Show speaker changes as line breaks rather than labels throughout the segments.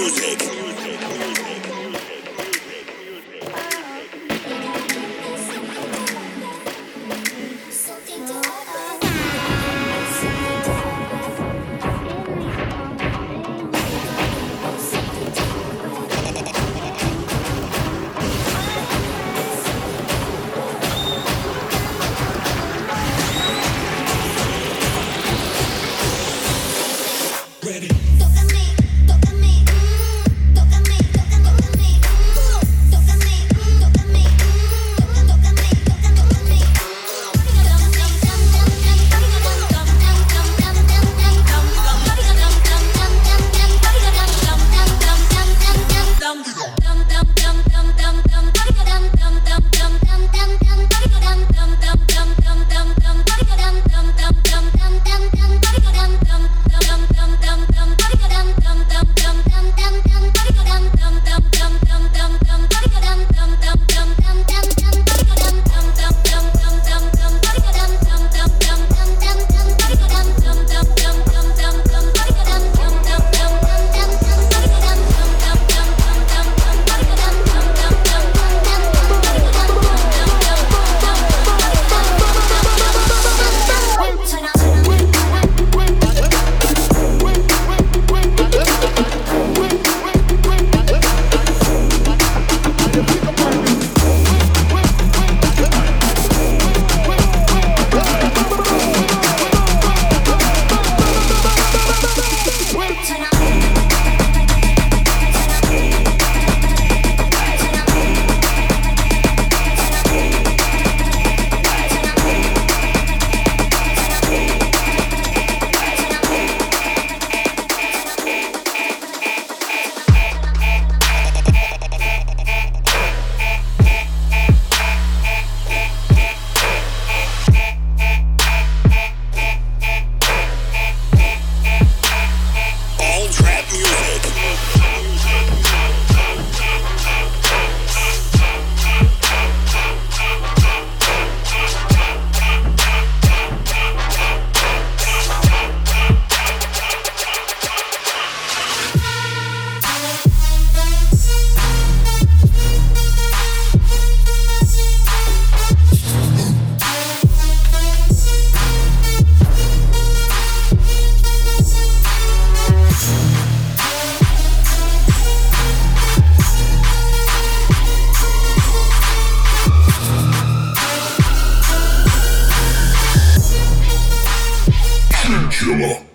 without no chase.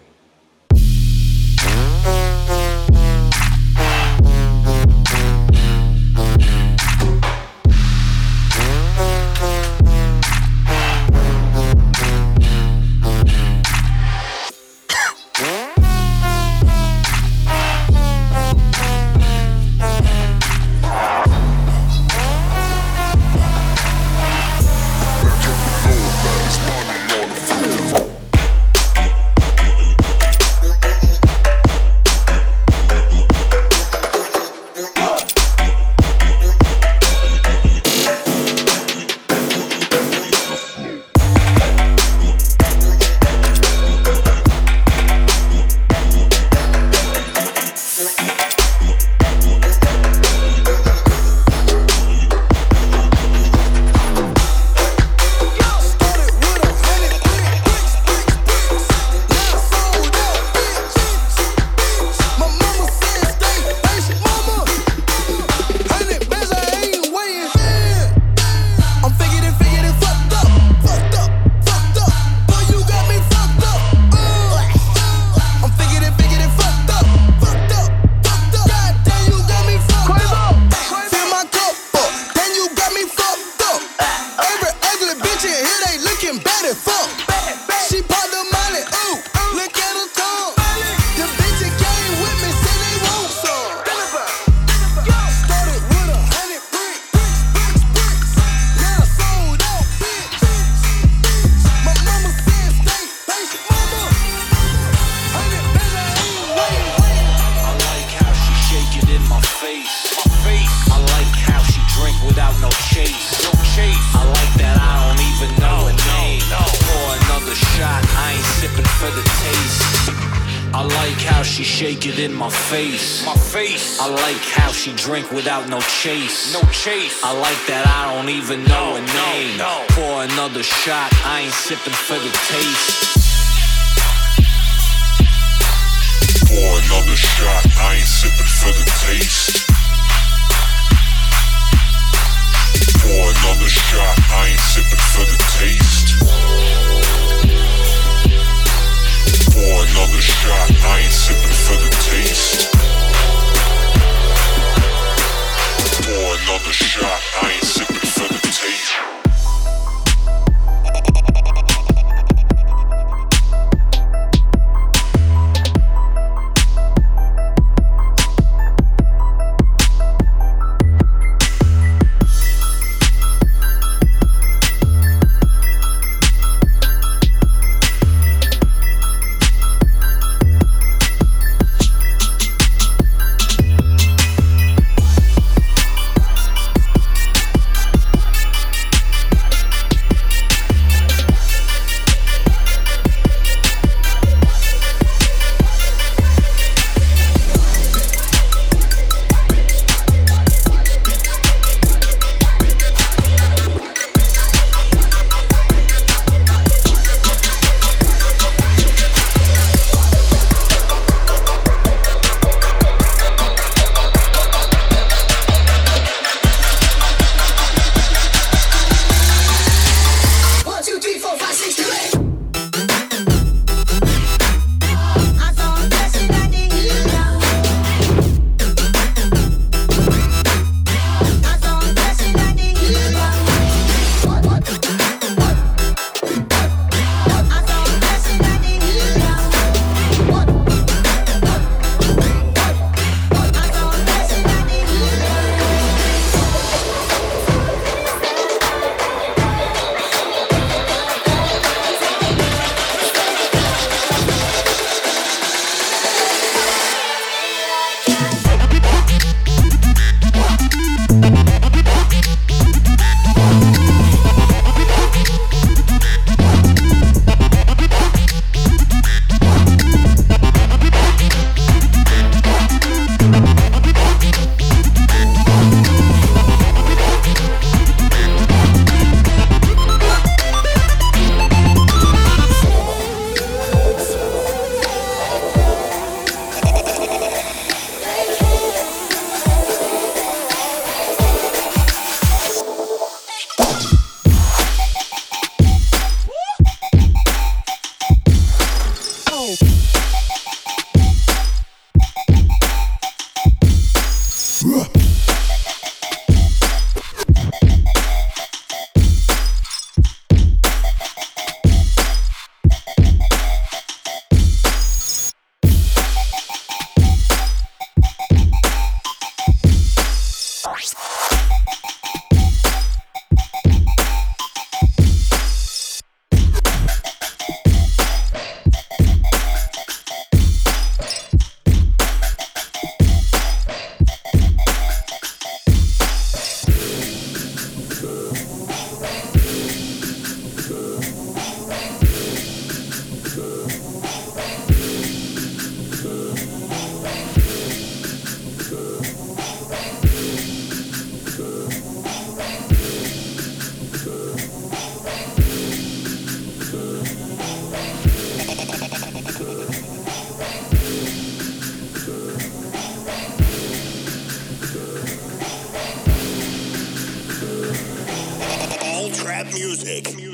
She shake it in my face. My face. I like how she drink without no chase. No chase. I like that I don't even know no, her name. No, no. Pour another shot, I ain't sipping for the taste.
Pour another shot, I ain't sipping for the taste. Pour another shot, I ain't sipping for the taste shot. I ain't sipping for the taste. Another shot. I ain't sipping
music.